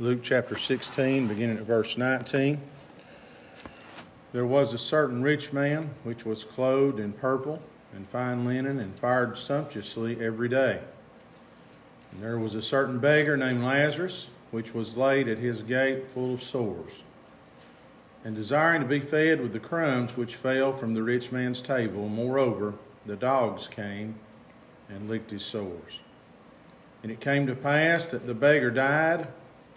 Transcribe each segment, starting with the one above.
Luke chapter 16, beginning at verse 19. There was a certain rich man which was clothed in purple and fine linen and fared sumptuously every day. And there was a certain beggar named Lazarus which was laid at his gate full of sores, and desiring to be fed with the crumbs which fell from the rich man's table. Moreover, the dogs came and licked his sores. And it came to pass that the beggar died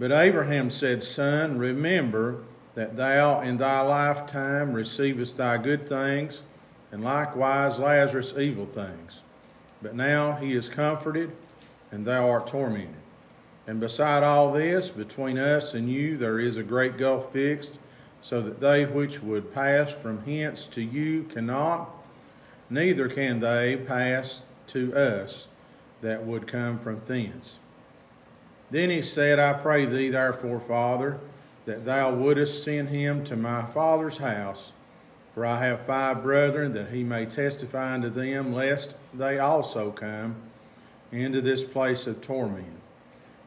But Abraham said, Son, remember that thou in thy lifetime receivest thy good things, and likewise Lazarus evil things. But now he is comforted, and thou art tormented. And beside all this, between us and you there is a great gulf fixed, so that they which would pass from hence to you cannot, neither can they pass to us that would come from thence. Then he said, I pray thee, therefore, Father, that thou wouldest send him to my father's house, for I have five brethren, that he may testify unto them, lest they also come into this place of torment.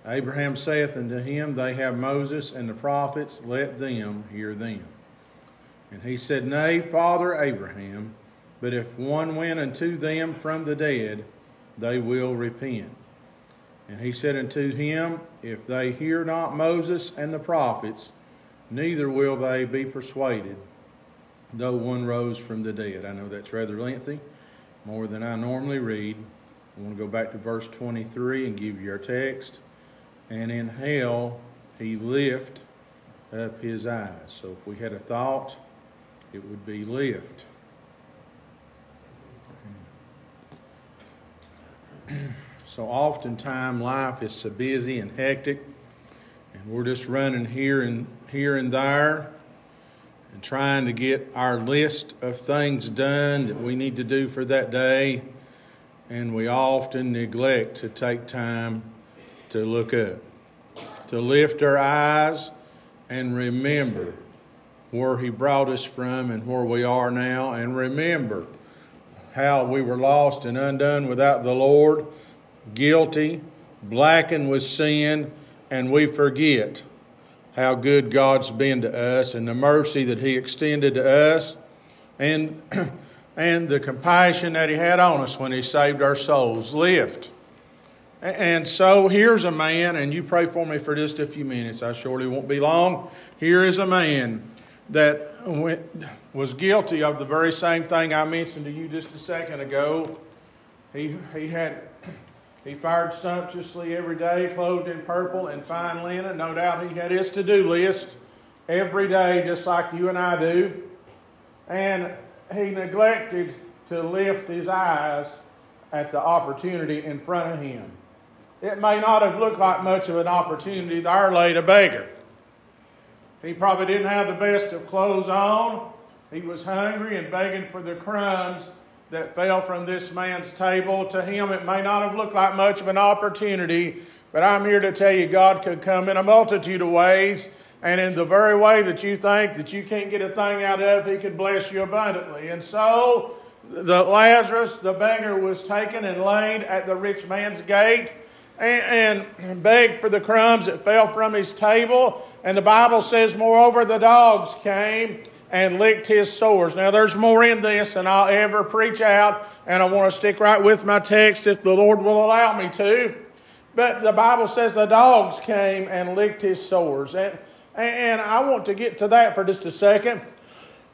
Abraham saith unto him, They have Moses and the prophets, let them hear them. And he said, Nay, Father Abraham, but if one went unto them from the dead, they will repent. And he said unto him, If they hear not Moses and the prophets, neither will they be persuaded, though one rose from the dead. I know that's rather lengthy, more than I normally read. I want to go back to verse 23 and give you our text. And in hell he lift up his eyes. So if we had a thought, it would be lift. So oftentimes life is so busy and hectic, and we're just running here and here and there and trying to get our list of things done that we need to do for that day, and we often neglect to take time to look up, to lift our eyes and remember where He brought us from and where we are now, and remember how we were lost and undone without the Lord guilty, blackened with sin, and we forget how good God's been to us and the mercy that He extended to us and, and the compassion that He had on us when He saved our souls. Lift. And so here's a man, and you pray for me for just a few minutes. I surely won't be long. Here is a man that went, was guilty of the very same thing I mentioned to you just a second ago. He, he had he fared sumptuously every day, clothed in purple and fine linen. No doubt he had his to do list every day, just like you and I do. And he neglected to lift his eyes at the opportunity in front of him. It may not have looked like much of an opportunity. There laid a beggar. He probably didn't have the best of clothes on. He was hungry and begging for the crumbs that fell from this man's table. To him, it may not have looked like much of an opportunity, but I'm here to tell you God could come in a multitude of ways. And in the very way that you think that you can't get a thing out of, He could bless you abundantly. And so, the Lazarus, the beggar, was taken and laid at the rich man's gate and, begged for the crumbs that fell from his table. And the Bible says, moreover, the dogs came and licked his sores. Now, there's more in this than I'll ever preach out, and I want to stick right with my text if the Lord will allow me to. But the Bible says the dogs came and licked his sores. And, and I want to get to that for just a second.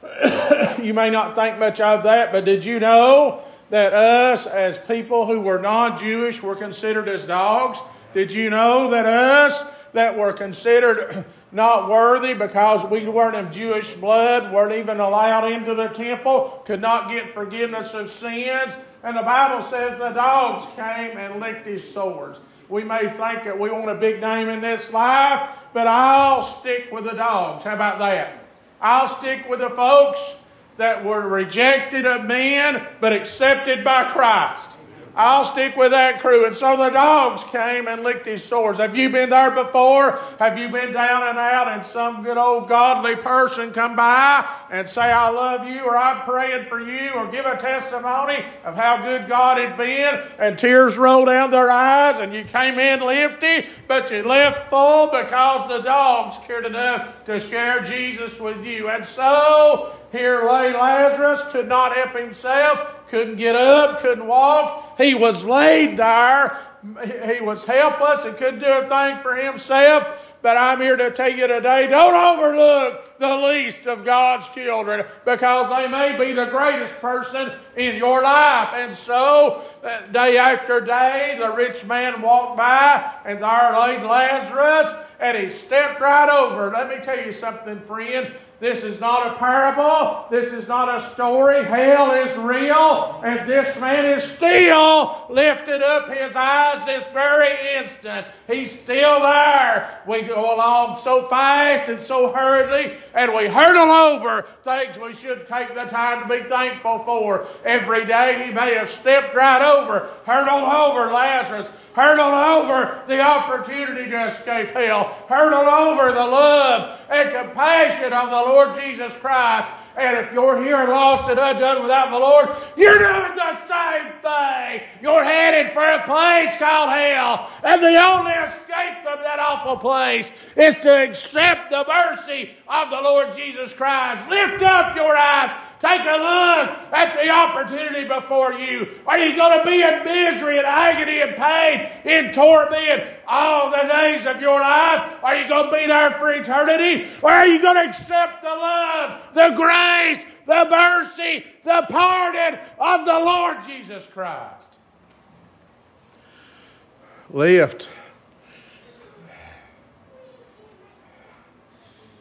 you may not think much of that, but did you know that us, as people who were non Jewish, were considered as dogs? Did you know that us that were considered not worthy because we weren't of Jewish blood, weren't even allowed into the temple, could not get forgiveness of sins, and the Bible says the dogs came and licked his sores. We may think that we want a big name in this life, but I'll stick with the dogs. How about that? I'll stick with the folks that were rejected of men but accepted by Christ. I'll stick with that crew. And so the dogs came and licked his sores. Have you been there before? Have you been down and out and some good old godly person come by and say, I love you, or I'm praying for you, or give a testimony of how good God had been, and tears roll down their eyes, and you came in empty, but you left full because the dogs cared enough to share Jesus with you. And so here lay Lazarus, could not help himself couldn't get up, couldn't walk. He was laid there. He was helpless and couldn't do a thing for himself. But I'm here to tell you today don't overlook the least of God's children because they may be the greatest person in your life. And so, uh, day after day, the rich man walked by and there lay Lazarus and he stepped right over. Let me tell you something, friend. This is not a parable. This is not a story. Hell is real. And this man is still lifted up his eyes this very instant. He's still there. We go along so fast and so hurriedly, and we hurdle over things we should take the time to be thankful for. Every day he may have stepped right over, hurdled over Lazarus hurdle over the opportunity to escape hell, hurdle over the love and compassion of the Lord Jesus Christ. And if you're here and lost and undone without the Lord, you're doing the same thing. You're headed for a place called hell. And the only escape from that awful place is to accept the mercy of the Lord Jesus Christ. Lift up your eyes Take a look at the opportunity before you. Are you going to be in misery and agony and pain, in torment all the days of your life? Are you going to be there for eternity? Or are you going to accept the love, the grace, the mercy, the pardon of the Lord Jesus Christ? Lift.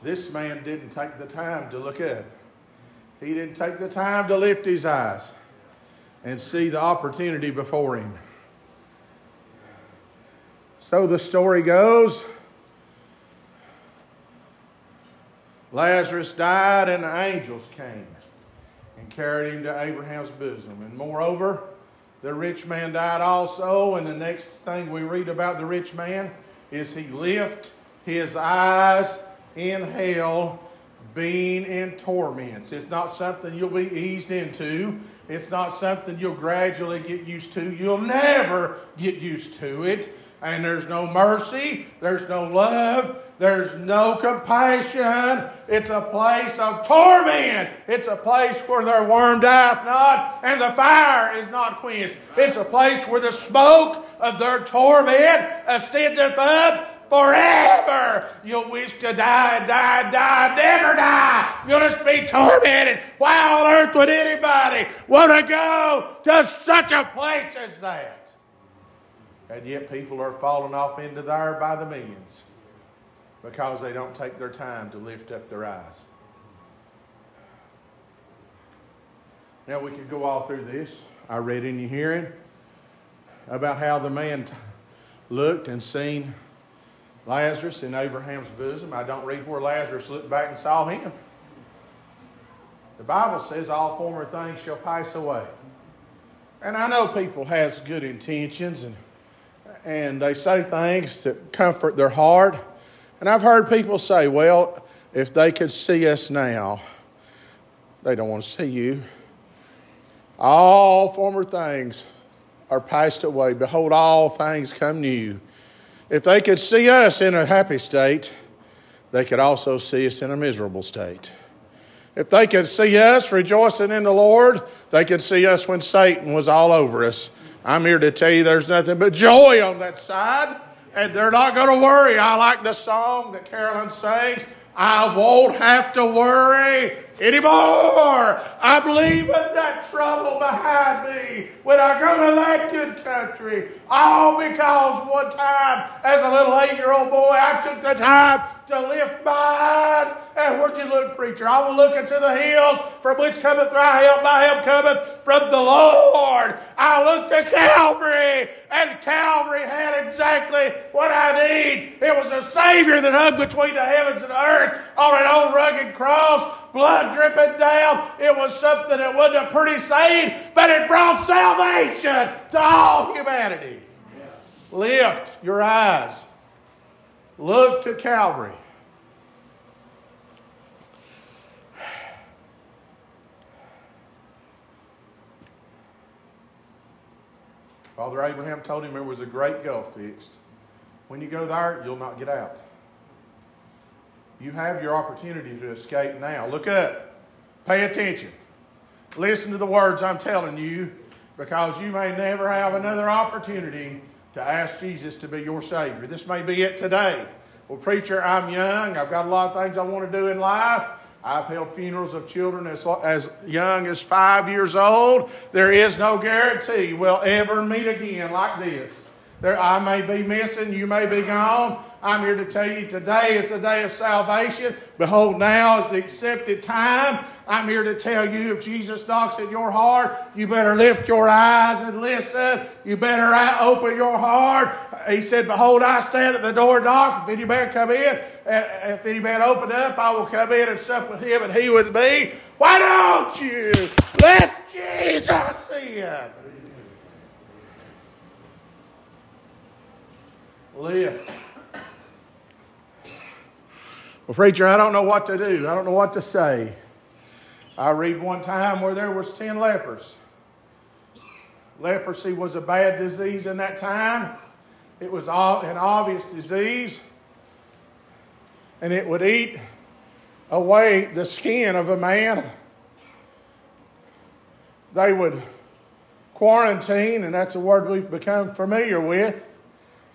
This man didn't take the time to look up. He didn't take the time to lift his eyes and see the opportunity before him. So the story goes Lazarus died, and the angels came and carried him to Abraham's bosom. And moreover, the rich man died also. And the next thing we read about the rich man is he lifted his eyes in hell being in torments. It's not something you'll be eased into. It's not something you'll gradually get used to. You'll never get used to it. And there's no mercy, there's no love, there's no compassion. It's a place of torment. It's a place where their worm dieth not and the fire is not quenched. It's a place where the smoke of their torment ascendeth up forever. You'll wish to die, die, die, never die. You'll just be tormented. Why on earth would anybody want to go to such a place as that? And yet people are falling off into there by the millions because they don't take their time to lift up their eyes. Now we could go all through this. I read in your hearing about how the man looked and seen Lazarus in Abraham's bosom. I don't read where Lazarus looked back and saw him. The Bible says all former things shall pass away. And I know people has good intentions and and they say things that comfort their heart. And I've heard people say, well, if they could see us now, they don't want to see you. All former things are passed away. Behold, all things come new. If they could see us in a happy state, they could also see us in a miserable state. If they could see us rejoicing in the Lord, they could see us when Satan was all over us. I'm here to tell you there's nothing but joy on that side, and they're not going to worry. I like the song that Carolyn sings I won't have to worry anymore. I'm leaving that trouble behind me when I go to that good country. All because one time, as a little eight year old boy, I took the time to lift my eyes. And where'd you look, preacher? I will look into the hills from which cometh my help. My help cometh from the Lord. I looked to Calvary, and Calvary had exactly what I need. It was a Savior that hung between the heavens and the earth on an old rugged cross, blood dripping down. It was something that wasn't a pretty saying, but it brought salvation to all humanity. Lift your eyes. Look to Calvary. Father Abraham told him there was a great gulf fixed. When you go there, you'll not get out. You have your opportunity to escape now. Look up. Pay attention. Listen to the words I'm telling you because you may never have another opportunity to ask Jesus to be your Savior. This may be it today. Well, preacher, I'm young. I've got a lot of things I want to do in life. I've held funerals of children as, as young as five years old. There is no guarantee we'll ever meet again like this. There, I may be missing, you may be gone. I'm here to tell you today is the day of salvation. Behold, now is the accepted time. I'm here to tell you if Jesus knocks at your heart, you better lift your eyes and listen. You better uh, open your heart. He said, Behold, I stand at the door and knock. If any man come in, uh, uh, if any man open up, I will come in and sup with him and he with me. Why don't you let Jesus in? Lift. Well, preacher, I don't know what to do. I don't know what to say. I read one time where there was 10 lepers. Leprosy was a bad disease in that time. It was an obvious disease. And it would eat away the skin of a man. They would quarantine, and that's a word we've become familiar with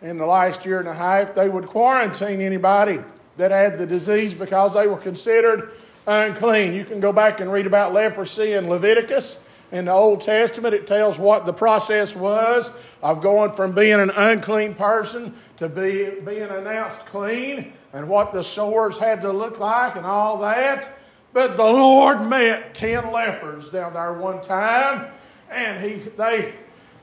in the last year and a half. They would quarantine anybody that had the disease because they were considered unclean. You can go back and read about leprosy in Leviticus. In the Old Testament, it tells what the process was of going from being an unclean person to be, being announced clean and what the sores had to look like and all that. But the Lord met 10 lepers down there one time, and he, they,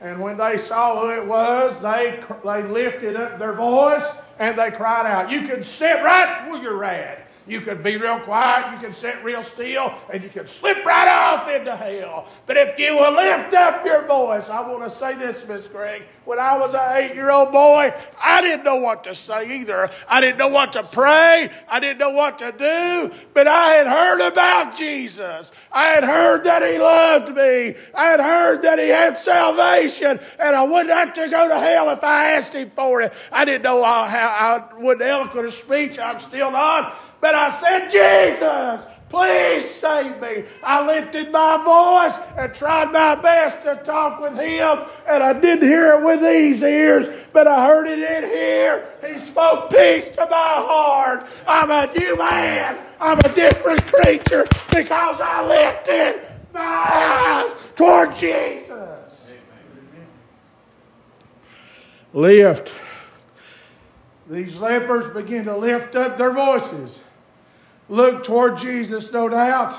and when they saw who it was, they, they lifted up their voice and they cried out. You can sit right where you're at. You could be real quiet, you can sit real still, and you can slip right off into hell. But if you will lift up your voice, I want to say this, Miss Gregg. When I was an eight year old boy, I didn't know what to say either. I didn't know what to pray, I didn't know what to do, but I had heard about Jesus. I had heard that He loved me, I had heard that He had salvation, and I wouldn't have to go to hell if I asked Him for it. I didn't know how, how I would eloquent a speech, I'm still not. But I said, Jesus, please save me. I lifted my voice and tried my best to talk with him, and I didn't hear it with these ears, but I heard it in here. He spoke peace to my heart. I'm a new man. I'm a different creature because I lifted my eyes toward Jesus. Lift. These lepers begin to lift up their voices looked toward Jesus, no doubt.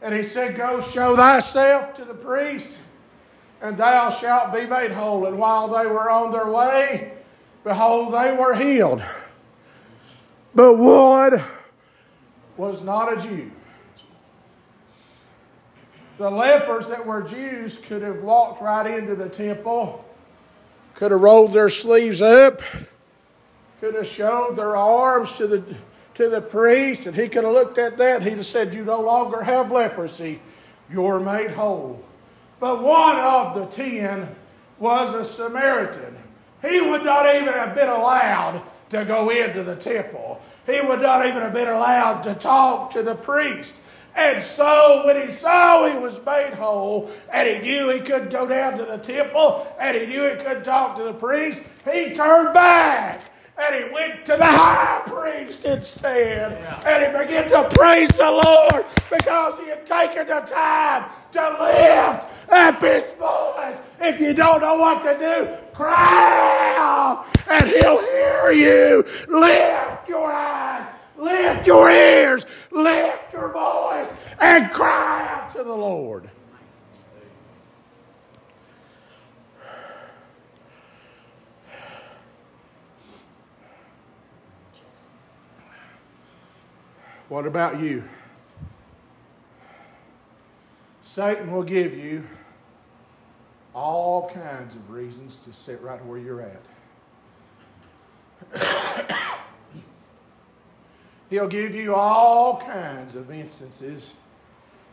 And he said, Go show thyself to the priest, and thou shalt be made whole. And while they were on their way, behold, they were healed. But one was not a Jew. The lepers that were Jews could have walked right into the temple, could have rolled their sleeves up, could have showed their arms to the to the priest, and he could have looked at that. He'd have said, You no longer have leprosy. You're made whole. But one of the ten was a Samaritan. He would not even have been allowed to go into the temple. He would not even have been allowed to talk to the priest. And so when he saw he was made whole and he knew he couldn't go down to the temple and he knew he couldn't talk to the priest, he turned back and he went to the high priest instead. And he began to praise the Lord because he had taken the time to lift up his voice. If you don't know what to do, cry out and he'll hear you. Lift your eyes, lift your ears, lift your voice, and cry out to the Lord. What about you? Satan will give you all kinds of reasons to sit right where you're at. He'll give you all kinds of instances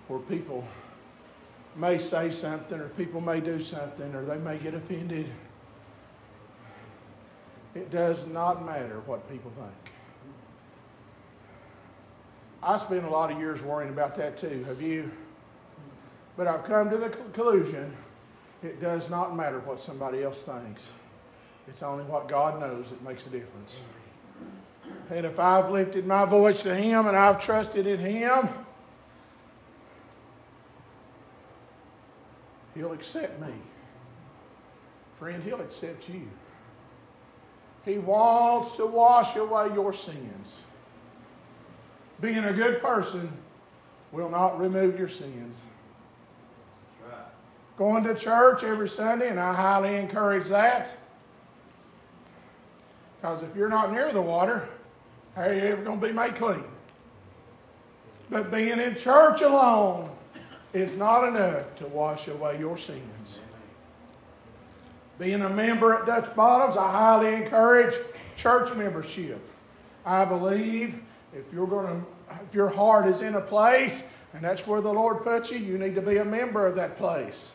where people may say something or people may do something or they may get offended. It does not matter what people think. I spent a lot of years worrying about that too. Have you? But I've come to the conclusion it does not matter what somebody else thinks. It's only what God knows that makes a difference. And if I've lifted my voice to Him and I've trusted in Him, He'll accept me. Friend, He'll accept you. He wants to wash away your sins being a good person will not remove your sins. Right. Going to church every Sunday, and I highly encourage that. Because if you're not near the water, how are you ever going to be made clean? But being in church alone is not enough to wash away your sins. Being a member at Dutch Bottoms, I highly encourage church membership. I believe if you're going to if your heart is in a place and that's where the Lord puts you, you need to be a member of that place.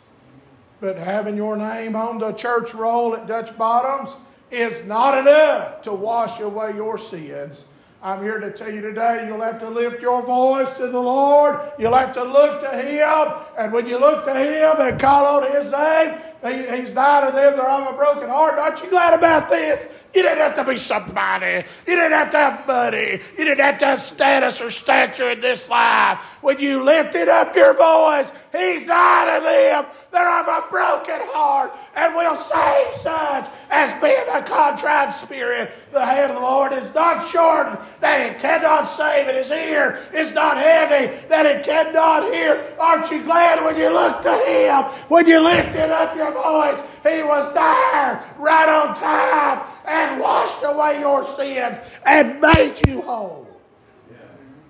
But having your name on the church roll at Dutch Bottoms is not enough to wash away your sins. I'm here to tell you today you'll have to lift your voice to the Lord. You'll have to look to Him. And when you look to Him and call on His name, he, He's died of them that are of a broken heart. Aren't you glad about this? You didn't have to be somebody. You didn't have to have money. You didn't have to have status or stature in this life. When you lifted up your voice, He's died of them that are of a broken heart and will save such as being a contrite spirit. The hand of the Lord is not shortened that it cannot save, and His ear is not heavy that it cannot hear. Aren't you glad when you look to Him, when you lifted up your voice, He was there right on time and washed away your sins and made you whole.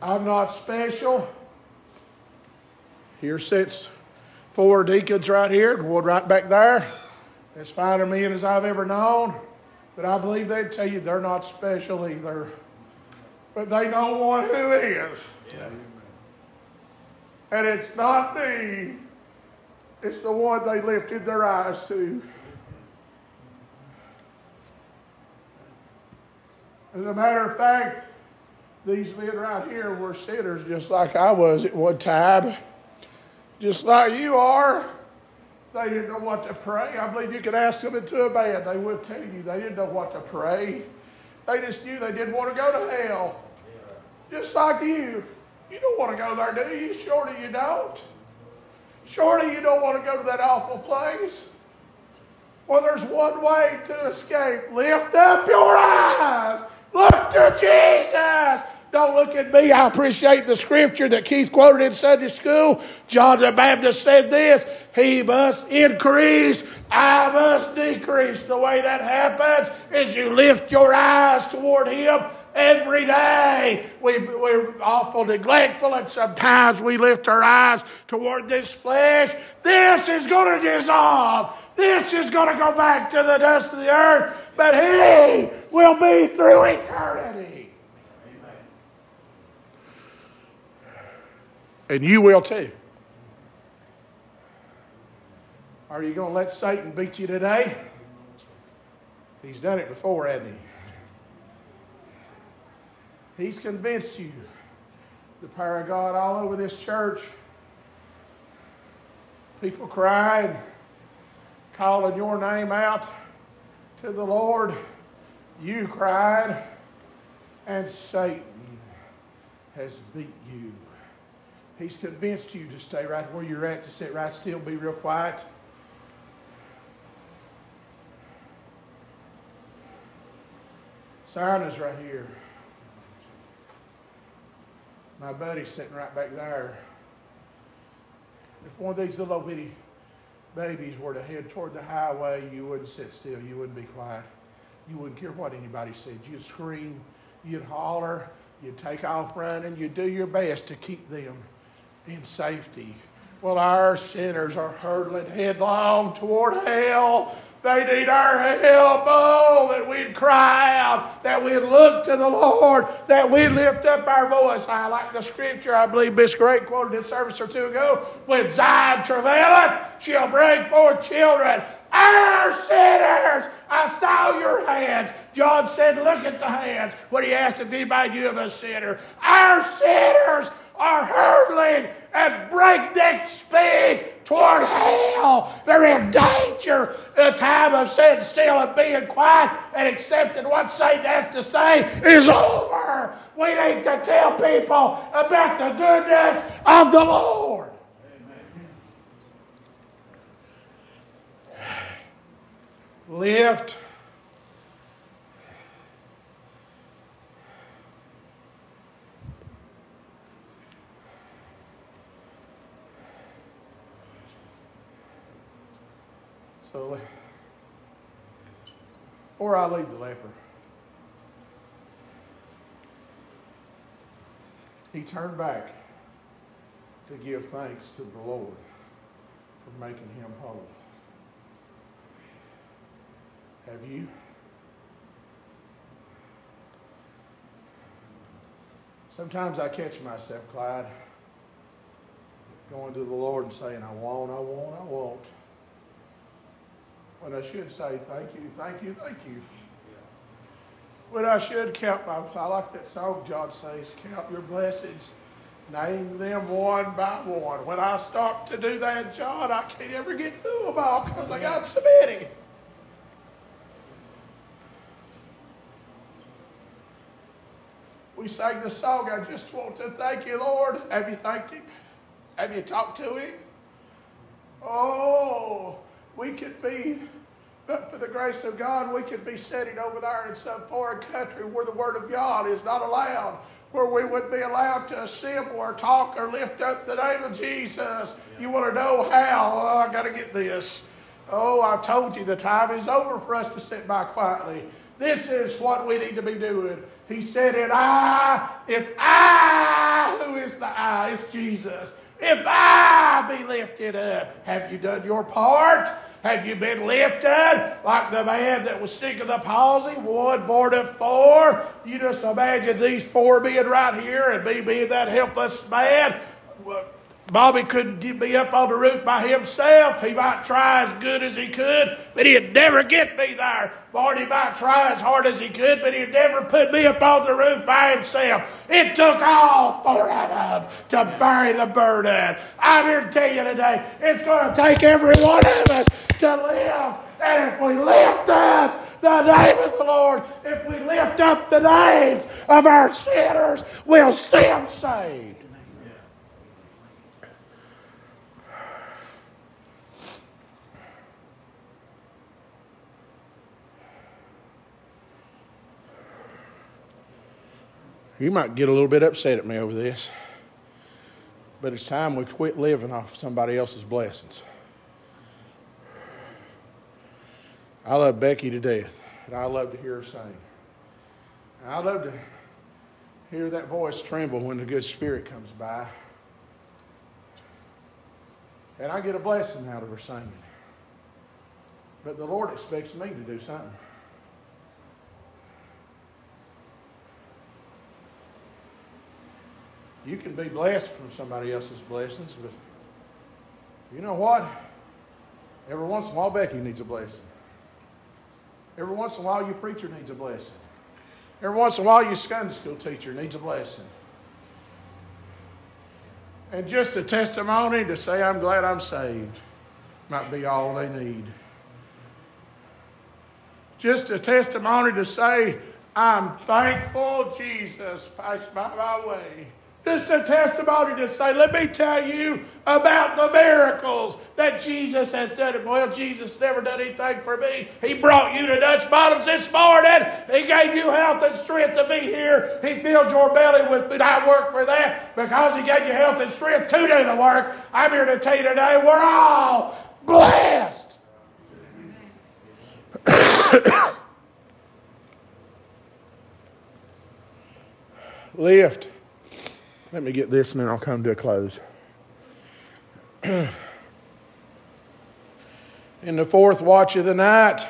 I'm not special. Here sits four deacons right here, one right back there. As fine a men as I've ever known. But I believe they'd tell you they're not special either. But they know one who is. Yeah. And it's not me. It's the one they lifted their eyes to. As a matter of fact, these men right here were sinners just like I was at one time, just like you are. They didn't know what to pray. I believe you could ask them into a bed. They would tell you they didn't know what to pray. They just knew they didn't want to go to hell. Just like you. You don't want to go there, do you? Surely you don't. Surely you don't want to go to that awful place. Well, there's one way to escape. Lift up your eyes Look to Jesus. Don't look at me. I appreciate the scripture that Keith quoted in Sunday school. John the Baptist said this He must increase, I must decrease. The way that happens is you lift your eyes toward Him every day. We, we're awful neglectful, and sometimes we lift our eyes toward this flesh. This is going to dissolve. This is going to go back to the dust of the earth, but He will be through eternity. And you will too. Are you going to let Satan beat you today? He's done it before, hasn't he? He's convinced you. The power of God all over this church. People crying calling your name out to the Lord. You cried, and Satan has beat you. He's convinced you to stay right where you're at, to sit right still, be real quiet. Simon's right here. My buddy's sitting right back there. If one of these little bitty babies were to head toward the highway, you wouldn't sit still. You wouldn't be quiet. You wouldn't care what anybody said. You'd scream, you'd holler, you'd take off running, you'd do your best to keep them in safety. Well, our sinners are hurtling headlong toward hell they need our help. Oh, that we'd cry out, that we'd look to the Lord, that we'd lift up our voice. I like the scripture I believe Miss Great quoted in service or two ago. When Zion travaileth, she'll bring forth children. Our sinners, I saw your hands. John said, Look at the hands when he asked if anybody knew of a sinner. Our sinners are hurtling at breakneck speed toward hell. They're in danger. The time of sitting still and being quiet and accepting what Satan has to say is over. We need to tell people about the goodness of the Lord. Lift So, or I leave the leper. He turned back to give thanks to the Lord for making him whole. Have you? Sometimes I catch myself, Clyde, going to the Lord and saying, I won't, I won't, I won't when I should say thank you, thank you, thank you. When I should count my, I like that song John says, count your blessings, name them one by one. When I start to do that, John, I can't ever get through them all because I got so many. We sang the song, I just want to thank you, Lord. Have you thanked him? Have you talked to him? Oh, we could be, but for the grace of God, we could be sitting over there in some foreign country where the Word of God is not allowed, where we would be allowed to assemble or talk or lift up the name of Jesus. Yeah. You want to know how? Oh, I got to get this. Oh, I told you the time is over for us to sit by quietly. This is what we need to be doing. He said, And I, if I, who is the I? It's Jesus. If I be lifted up, have you done your part? Have you been lifted like the man that was sick of the palsy? One borne of four. You just imagine these four being right here and me being that helpless man. Bobby couldn't be up on the roof by himself. He might try as good as he could, but he'd never get me there. Marty might try as hard as he could, but he'd never put me up on the roof by himself. It took all four of them to bury the burden. I'm here to tell you today, it's going to take every one of us to live. And if we lift up the name of the Lord, if we lift up the names of our sinners, we'll see them saved. You might get a little bit upset at me over this, but it's time we quit living off somebody else's blessings. I love Becky to death, and I love to hear her sing. I love to hear that voice tremble when the good spirit comes by. And I get a blessing out of her singing. But the Lord expects me to do something. You can be blessed from somebody else's blessings, but you know what? Every once in a while, Becky needs a blessing. Every once in a while, your preacher needs a blessing. Every once in a while, your Sunday school teacher needs a blessing. And just a testimony to say, I'm glad I'm saved, might be all they need. Just a testimony to say, I'm thankful Jesus passed by my way. Just a testimony to say, let me tell you about the miracles that Jesus has done. Well, Jesus never done anything for me. He brought you to Dutch Bottoms this morning. He gave you health and strength to be here. He filled your belly with food. I work for that because He gave you health and strength to do the work. I'm here to tell you today, we're all blessed. Lift. Let me get this and then I'll come to a close. In the fourth watch of the night,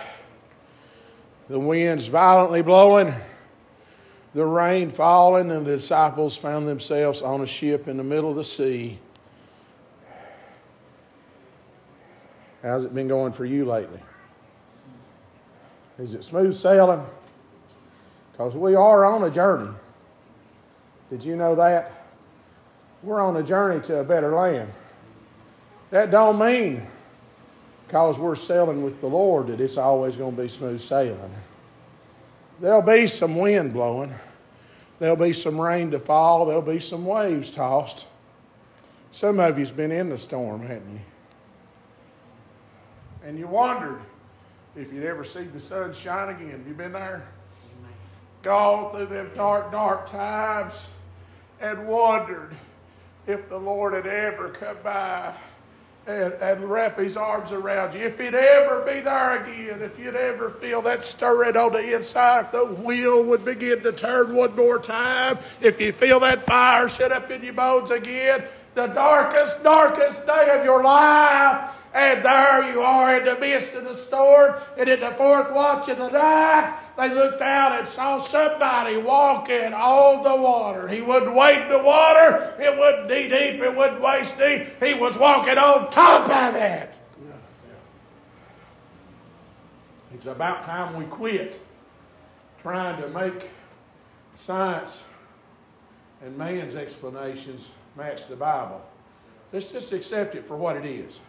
the winds violently blowing, the rain falling, and the disciples found themselves on a ship in the middle of the sea. How's it been going for you lately? Is it smooth sailing? Because we are on a journey. Did you know that? We're on a journey to a better land. That don't mean because we're sailing with the Lord that it's always going to be smooth sailing. There'll be some wind blowing. There'll be some rain to fall. There'll be some waves tossed. Some of you's been in the storm, haven't you? And you wondered if you'd ever see the sun shine again. Have you been there? Gone through them dark, dark times and wondered if the Lord had ever come by and, and wrap his arms around you, if he'd ever be there again, if you'd ever feel that stirring on the inside, if the wheel would begin to turn one more time, if you feel that fire shut up in your bones again, the darkest, darkest day of your life, and there you are in the midst of the storm, and in the fourth watch of the night, they looked out and saw somebody walking on the water. He wouldn't wade the water, it wouldn't knee deep, it wouldn't waist deep. He was walking on top of it. It's about time we quit trying to make science and man's explanations match the Bible. Let's just accept it for what it is.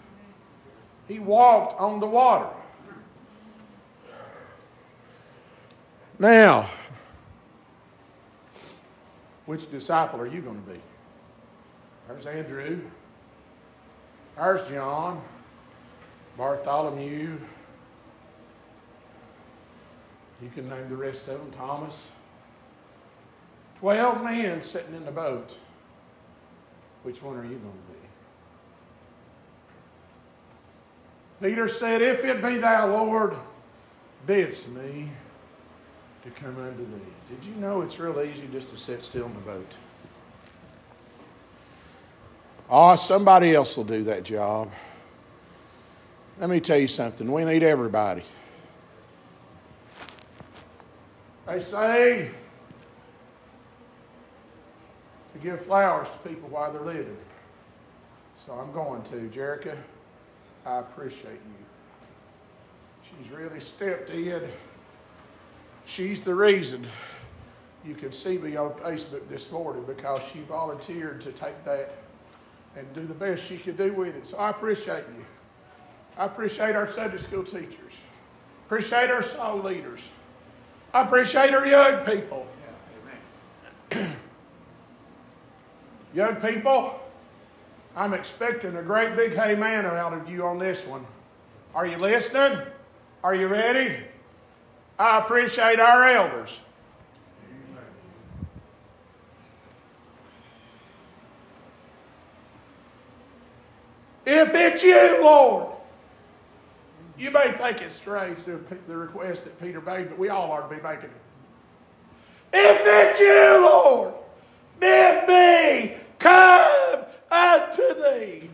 He walked on the water. Now, which disciple are you going to be? There's Andrew. There's John. Bartholomew. You can name the rest of them. Thomas. Twelve men sitting in the boat. Which one are you going to be? Peter said, If it be thou, Lord, bids me to come unto thee. Did you know it's real easy just to sit still in the boat? Oh, somebody else will do that job. Let me tell you something. We need everybody. They say to give flowers to people while they're living. So I'm going to. Jerica, I appreciate you. She's really stepped in She's the reason you can see me on Facebook this morning because she volunteered to take that and do the best she could do with it. So I appreciate you. I appreciate our Sunday school teachers. Appreciate our soul leaders. I appreciate our young people. Yeah, young people, I'm expecting a great big hey man out of you on this one. Are you listening? Are you ready? I appreciate our elders. If it's you, Lord, you may think it's strange the, the request that Peter made, but we all ought to be making it. If it's you, Lord, bid me come unto thee.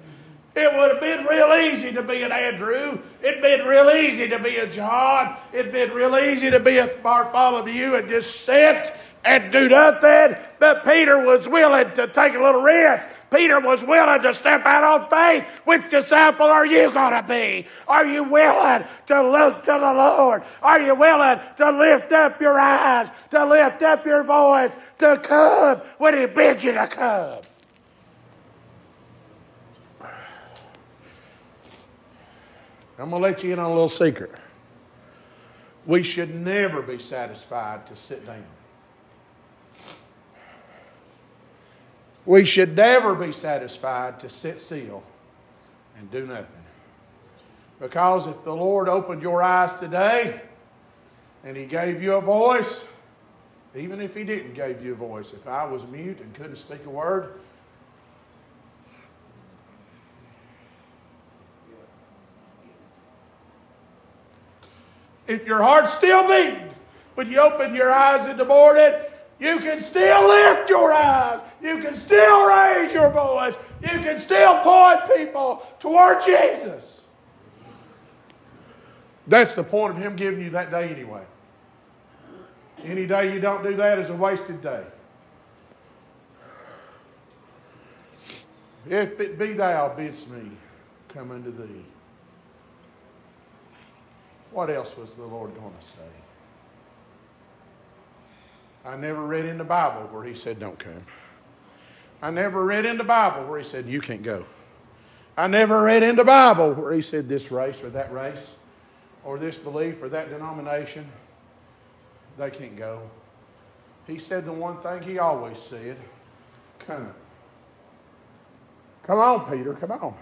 It would have been real easy to be an Andrew. It'd been real easy to be a John. It'd been real easy to be a Bartholomew and just sit and do nothing. But Peter was willing to take a little risk. Peter was willing to step out on faith. Which disciple are you going to be? Are you willing to look to the Lord? Are you willing to lift up your eyes, to lift up your voice, to come when He bids you to come? I'm going to let you in on a little secret. We should never be satisfied to sit down. We should never be satisfied to sit still and do nothing. Because if the Lord opened your eyes today and He gave you a voice, even if He didn't give you a voice, if I was mute and couldn't speak a word, if your heart's still beating when you open your eyes in the morning, you can still lift your eyes. You can still raise your voice. You can still point people toward Jesus. That's the point of Him giving you that day anyway. Any day you don't do that is a wasted day. If it be thou bids me come unto thee. What else was the Lord going to say? I never read in the Bible where he said, Don't come. I never read in the Bible where he said, You can't go. I never read in the Bible where he said, This race or that race or this belief or that denomination, they can't go. He said the one thing he always said Come. Come on, Peter, come on.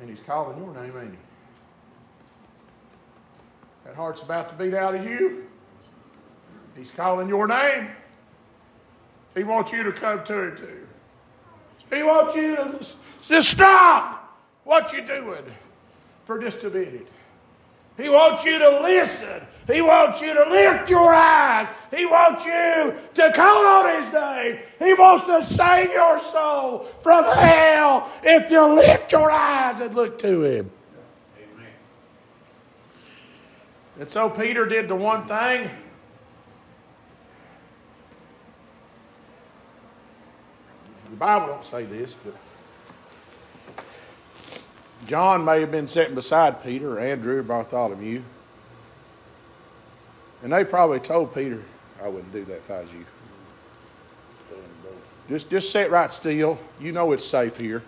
And he's calling your name, ain't he? That heart's about to beat out of you. He's calling your name. He wants you to come to him too. He wants you to stop what you're doing for just a minute. He wants you to listen. He wants you to lift your eyes. He wants you to call on His name. He wants to save your soul from hell if you lift your eyes and look to Him. Amen. And so Peter did the one thing The Bible don't say this, but John may have been sitting beside Peter, or Andrew, or Bartholomew. And they probably told Peter, I wouldn't do that if I was you. Just, just sit right still. You know it's safe here.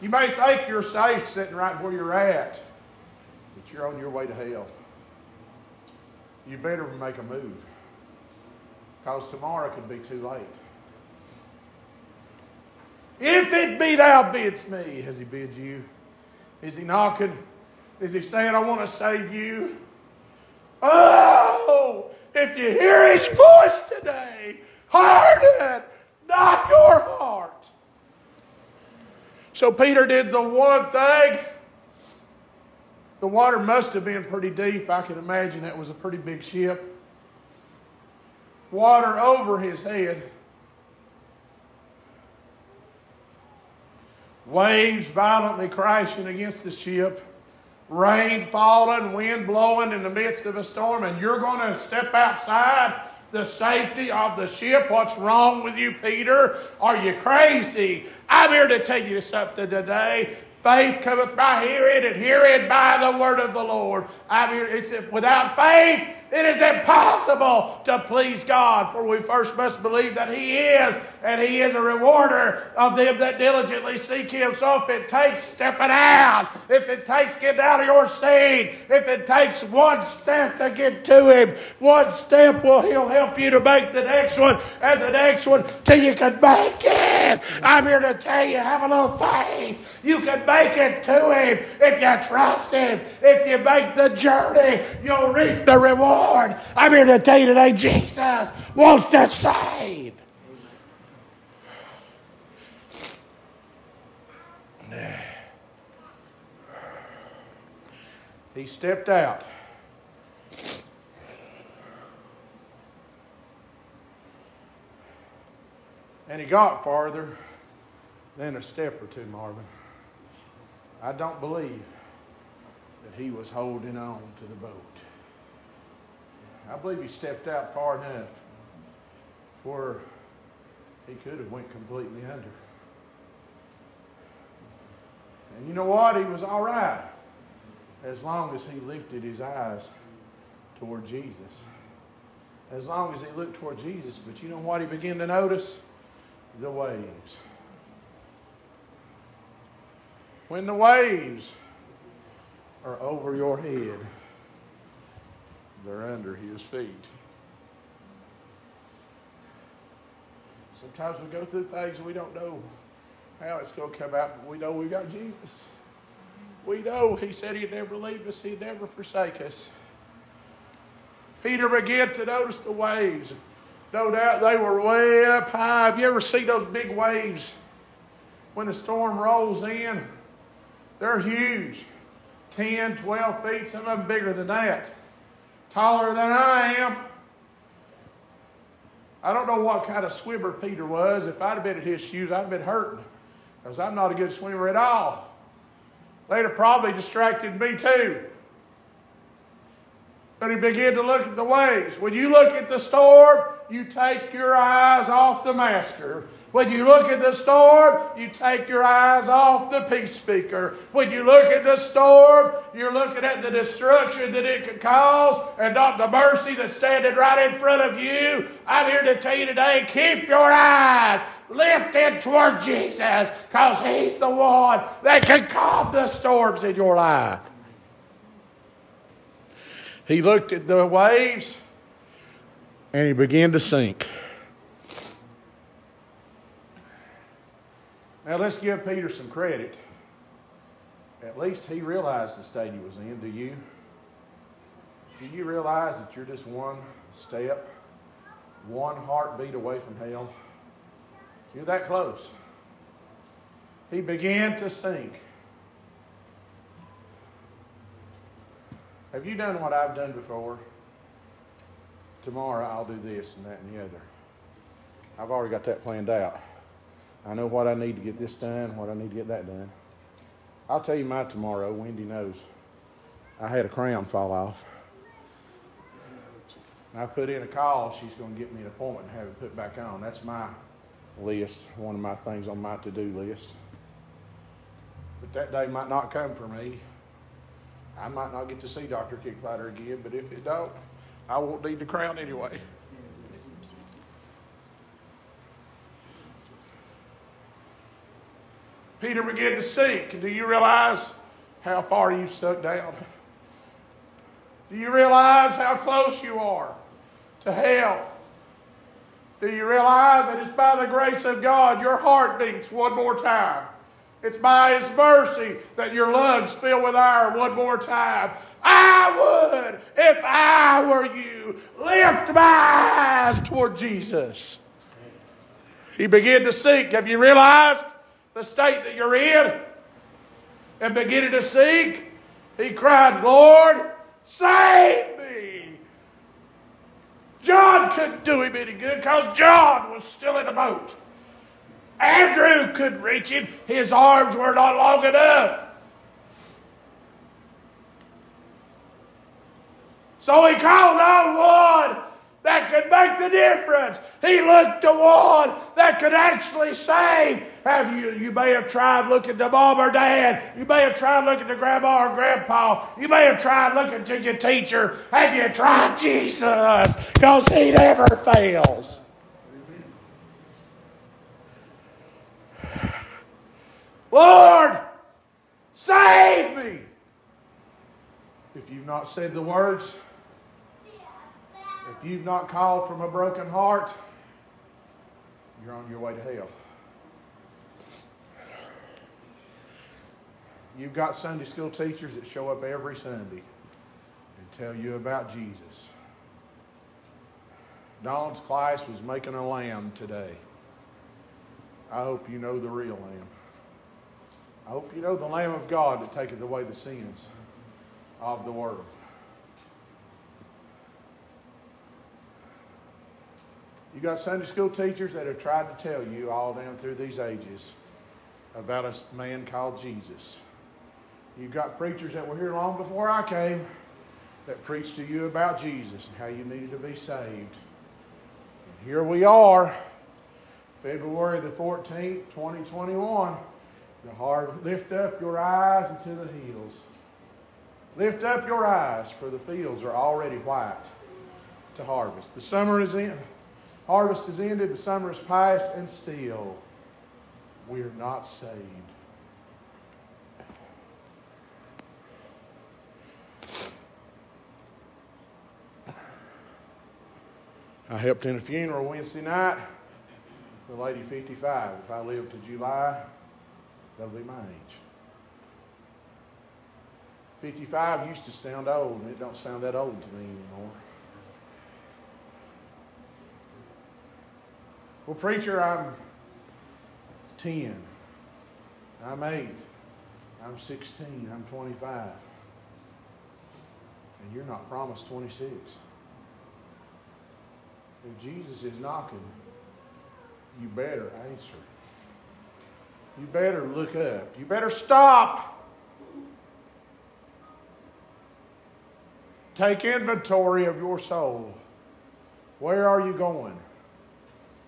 You may think you're safe sitting right where you're at, you're on your way to hell. You better make a move because tomorrow could be too late. If it be thou bids me, has he bid you? Is he knocking? Is he saying, I want to save you? Oh, if you hear his voice today, harden not your heart. So Peter did the one thing. The water must have been pretty deep. I can imagine that was a pretty big ship. Water over his head. waves violently crashing against the ship, rain falling, wind blowing in the midst of a storm, and you're going to step outside the safety of the ship. What's wrong with you, Peter? Are you crazy? I'm here to tell you something today. Faith cometh by hearing, and hearing by the word of the Lord. I mean. It's without faith it is impossible to please God, for we first must believe that He is, and He is a rewarder of them that diligently seek Him. So if it takes stepping out, if it takes getting out of your seat, if it takes one step to get to Him, one step will He'll help you to make the next one, and the next one till you can make it. I'm here to tell you, have a little faith. You can make it to Him if you trust Him. If you make the journey, you'll reap the reward. Lord. I'm here to tell you today, Jesus wants to save. He stepped out. And he got farther than a step or two, Marvin. I don't believe that he was holding on to the boat. I believe he stepped out far enough where he could have went completely under. And you know what? He was all right as long as he lifted his eyes toward Jesus. As long as he looked toward Jesus. But you know what he began to notice? The waves. When the waves are over your head, they're under his feet. Sometimes we go through things we don't know how it's going to come out, but we know we got Jesus. We know He said He'd never leave us, He'd never forsake us. Peter began to notice the waves. No doubt they were way up high. Have you ever seen those big waves when the storm rolls in? They're huge 10, 12 feet, some of them bigger than that. Taller than I am. I don't know what kind of swimmer Peter was. If I'd have been in his shoes, I'd have been hurting because I'm not a good swimmer at all. They'd have probably distracted me too. But he began to look at the waves. When you look at the storm, you take your eyes off the master. When you look at the storm, you take your eyes off the peace speaker. When you look at the storm, you're looking at the destruction that it could cause and not the mercy that's standing right in front of you. I'm here to tell you today keep your eyes lifted toward Jesus because He's the one that can calm the storms in your life. He looked at the waves and he began to sink. Now let's give Peter some credit. At least he realized the state he was in. Do you? Do you realize that you're just one step, one heartbeat away from hell? You're that close. He began to sink. Have you done what I've done before? Tomorrow I'll do this and that and the other. I've already got that planned out. I know what I need to get this done, what I need to get that done. I'll tell you my tomorrow. Wendy knows. I had a crown fall off. I put in a call. She's going to get me an appointment and have it put back on. That's my list, one of my things on my to do list. But that day might not come for me. I might not get to see Dr. Kicklighter again, but if it don't, I won't need the crown anyway. Peter began to sink. Do you realize how far you've sunk down? Do you realize how close you are to hell? Do you realize that it's by the grace of God your heart beats one more time? It's by His mercy that your lungs fill with air one more time. I would, if I were you, lift my eyes toward Jesus. He began to seek. Have you realized the state that you're in? And beginning to seek, he cried, Lord, save me. John couldn't do him any good because John was still in the boat. Andrew couldn't reach him, his arms were not long enough. So he called on one that could make the difference. He looked to one that could actually save. Have you? You may have tried looking to mom or dad. You may have tried looking to grandma or grandpa. You may have tried looking to your teacher. Have you tried Jesus? Because he never fails. Lord, save me. If you've not said the words, if you've not called from a broken heart, you're on your way to hell. You've got Sunday school teachers that show up every Sunday and tell you about Jesus. Don's class was making a lamb today. I hope you know the real lamb. I hope you know the Lamb of God that taketh away the sins of the world. You got Sunday school teachers that have tried to tell you all down through these ages about a man called Jesus. You've got preachers that were here long before I came that preached to you about Jesus and how you needed to be saved. And here we are, February the 14th, 2021. The heart, lift up your eyes into the hills. Lift up your eyes, for the fields are already white to harvest. The summer is in. Harvest is ended, the summer is past, and still we are not saved. I helped in a funeral Wednesday night. The lady 55. If I live to July, that'll be my age. 55 used to sound old, and it don't sound that old to me anymore. Well, preacher, I'm 10. I'm 8. I'm 16. I'm 25. And you're not promised 26. If Jesus is knocking, you better answer. You better look up. You better stop. Take inventory of your soul. Where are you going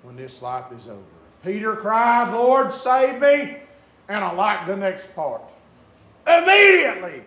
when this life is over? Peter cried, Lord, save me. And I like the next part. Immediately,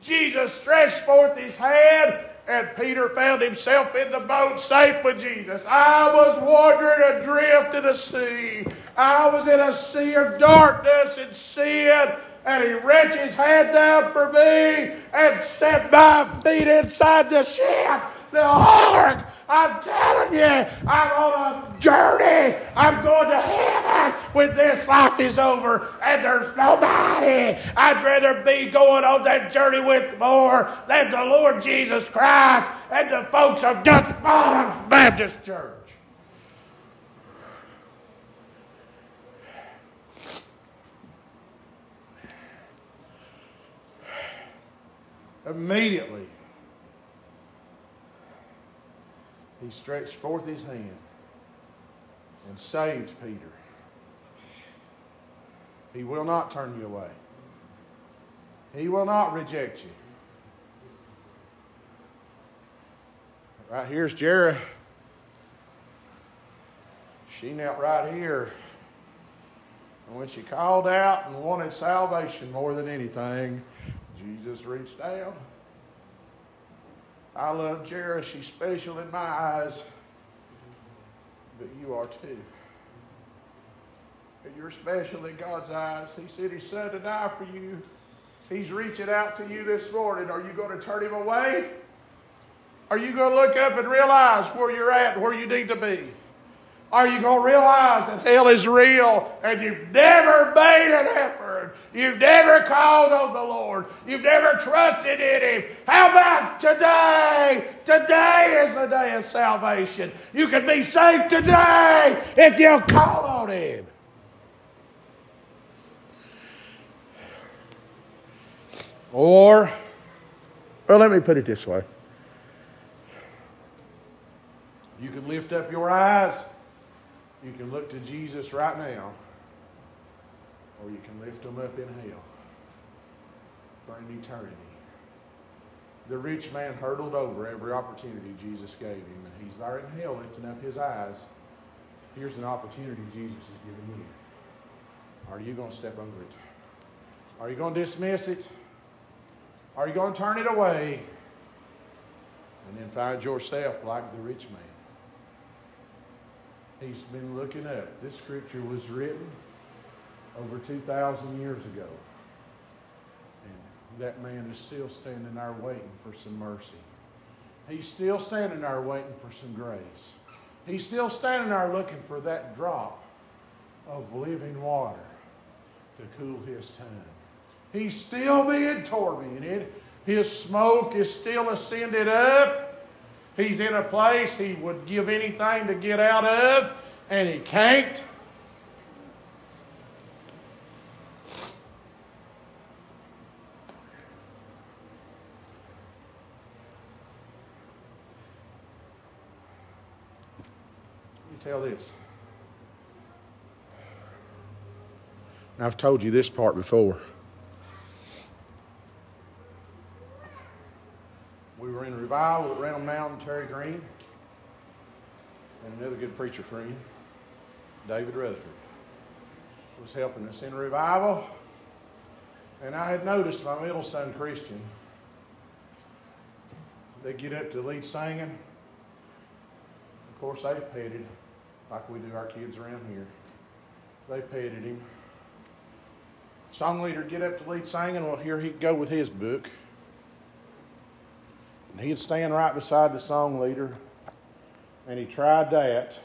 Jesus stretched forth his hand and Peter found himself in the boat safe with Jesus. I was wandering adrift in the sea. I was in a sea of darkness and sin. And he reached his hand down for me and set my feet inside the ship, the ark. I'm telling you, I'm on a journey. I'm going to heaven when this life is over and there's nobody. I'd rather be going on that journey with more than the Lord Jesus Christ and the folks of Dutch Bottoms Baptist Church. Immediately, he stretched forth his hand and saved Peter. He will not turn you away. He will not reject you. Right here's Jerry. She knelt right here. And when she called out and wanted salvation more than anything, Jesus reached down. I love Jerry. She's special in my eyes. But you are too. And you're special in God's eyes. He said His Son to die for you. He's reaching out to you this morning. Are you going to turn Him away? Are you going to look up and realize where you're at, where you need to be? Are you going to realize that hell is real and you've never made an effort? You've never called on the Lord. You've never trusted in Him. How about today? Today is the day of salvation. You can be saved today if you call on Him. Or, well, let me put it this way. You can lift up your eyes you can look to Jesus right now, or you can lift them up in hell for an eternity. The rich man hurdled over every opportunity Jesus gave him, and he's there in hell lifting up his eyes. Here's an opportunity Jesus is giving you. Are you going to step over it? Are you going to dismiss it? Are you going to turn it away and then find yourself like the rich man? he's been looking up. This scripture was written over 2,000 years ago. And that man is still standing there waiting for some mercy. He's still standing there waiting for some grace. He's still standing there looking for that drop of living water to cool his tongue. He's still being tormented. His smoke is still ascended up. He's in a place he would give anything to get out of, and he can't. Tell this. I've told you this part before. We were in revival at Round Mountain, Terry Green, and another good preacher friend, David Rutherford, was helping us in revival. And I had noticed my middle son, Christian, they get up to lead singing. Of course, they petted, like we do our kids around here. They petted him. Song leader get up to lead singing. Well, here he'd go with his book. And he'd stand right beside the song leader and he tried that.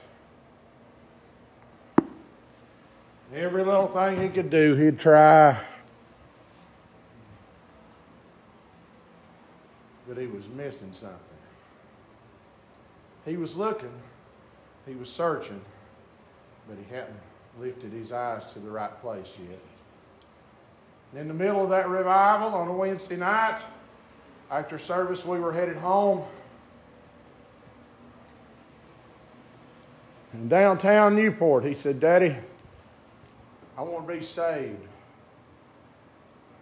Every little thing he could do, he'd try. But he was missing something. He was looking, he was searching, but he hadn't lifted his eyes to the right place yet. In the middle of that revival on a Wednesday night, after service, we were headed home. In downtown Newport, he said, Daddy, I want to be saved.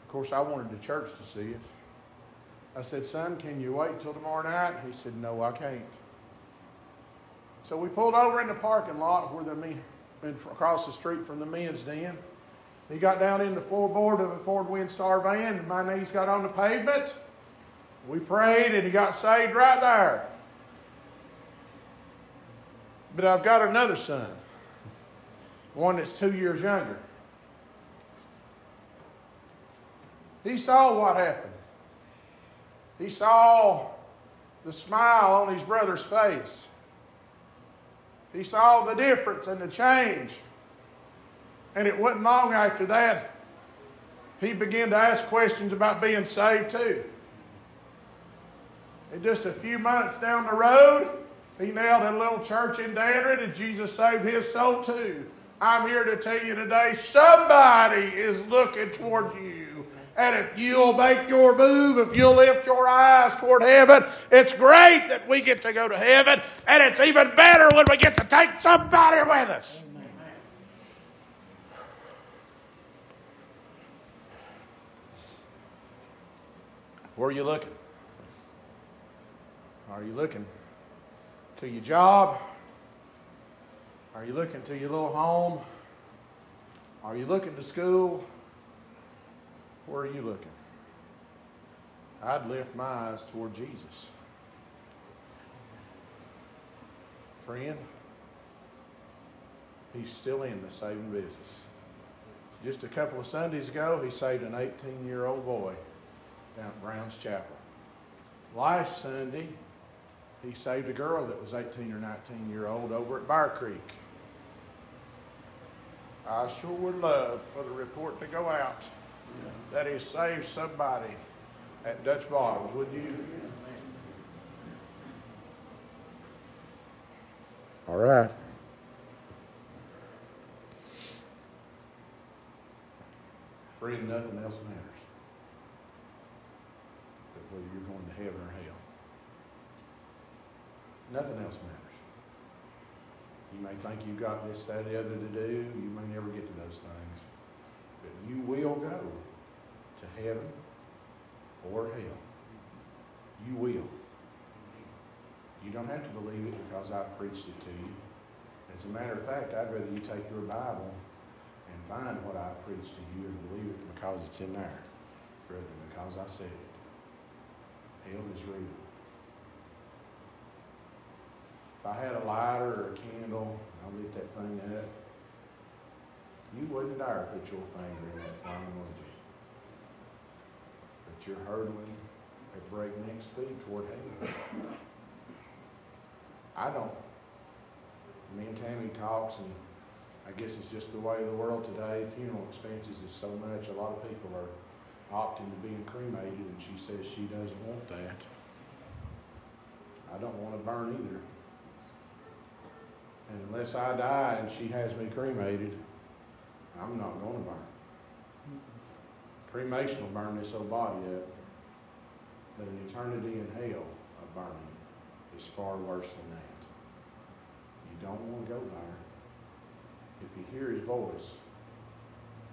Of course, I wanted the church to see it. I said, Son, can you wait till tomorrow night? He said, No, I can't. So we pulled over in the parking lot where the men, across the street from the men's den. He got down in the floorboard of a Ford Windstar van, and my knees got on the pavement. We prayed, and he got saved right there. But I've got another son, one that's two years younger. He saw what happened. He saw the smile on his brother's face. He saw the difference and the change. And it wasn't long after that, he began to ask questions about being saved too. And just a few months down the road, he at a little church in Dandridge and Jesus saved his soul too. I'm here to tell you today somebody is looking toward you. And if you'll make your move, if you'll lift your eyes toward heaven, it's great that we get to go to heaven. And it's even better when we get to take somebody with us. Where are you looking? Are you looking to your job? Are you looking to your little home? Are you looking to school? Where are you looking? I'd lift my eyes toward Jesus. Friend, he's still in the saving business. Just a couple of Sundays ago, he saved an 18 year old boy down at Brown's Chapel. Last Sunday, he saved a girl that was 18 or 19 year old over at Bar Creek. I sure would love for the report to go out that he saved somebody at Dutch Bottoms, would you? All right. Friend, nothing else matters but whether you're going to heaven or hell. Nothing else matters. You may think you've got this, that, the other to do. You may never get to those things. But you will go to heaven or hell. You will. You don't have to believe it because I've preached it to you. As a matter of fact, I'd rather you take your Bible and find what I preached to you and believe it because it's in there, than because I said it. Hell is real. If I had a lighter or a candle, I'll lit that thing up, you wouldn't dare put your finger in that flame, would you? But you're hurtling at breakneck speed toward heaven. I don't. Me and Tammy talks, and I guess it's just the way of the world today. Funeral expenses is so much. A lot of people are opting to being cremated, and she says she doesn't want that. I don't want to burn either. And unless I die and she has me cremated, I'm not going to burn. Cremation will burn this old body up, but an eternity in hell of burning is far worse than that. You don't want to go there. If you hear his voice,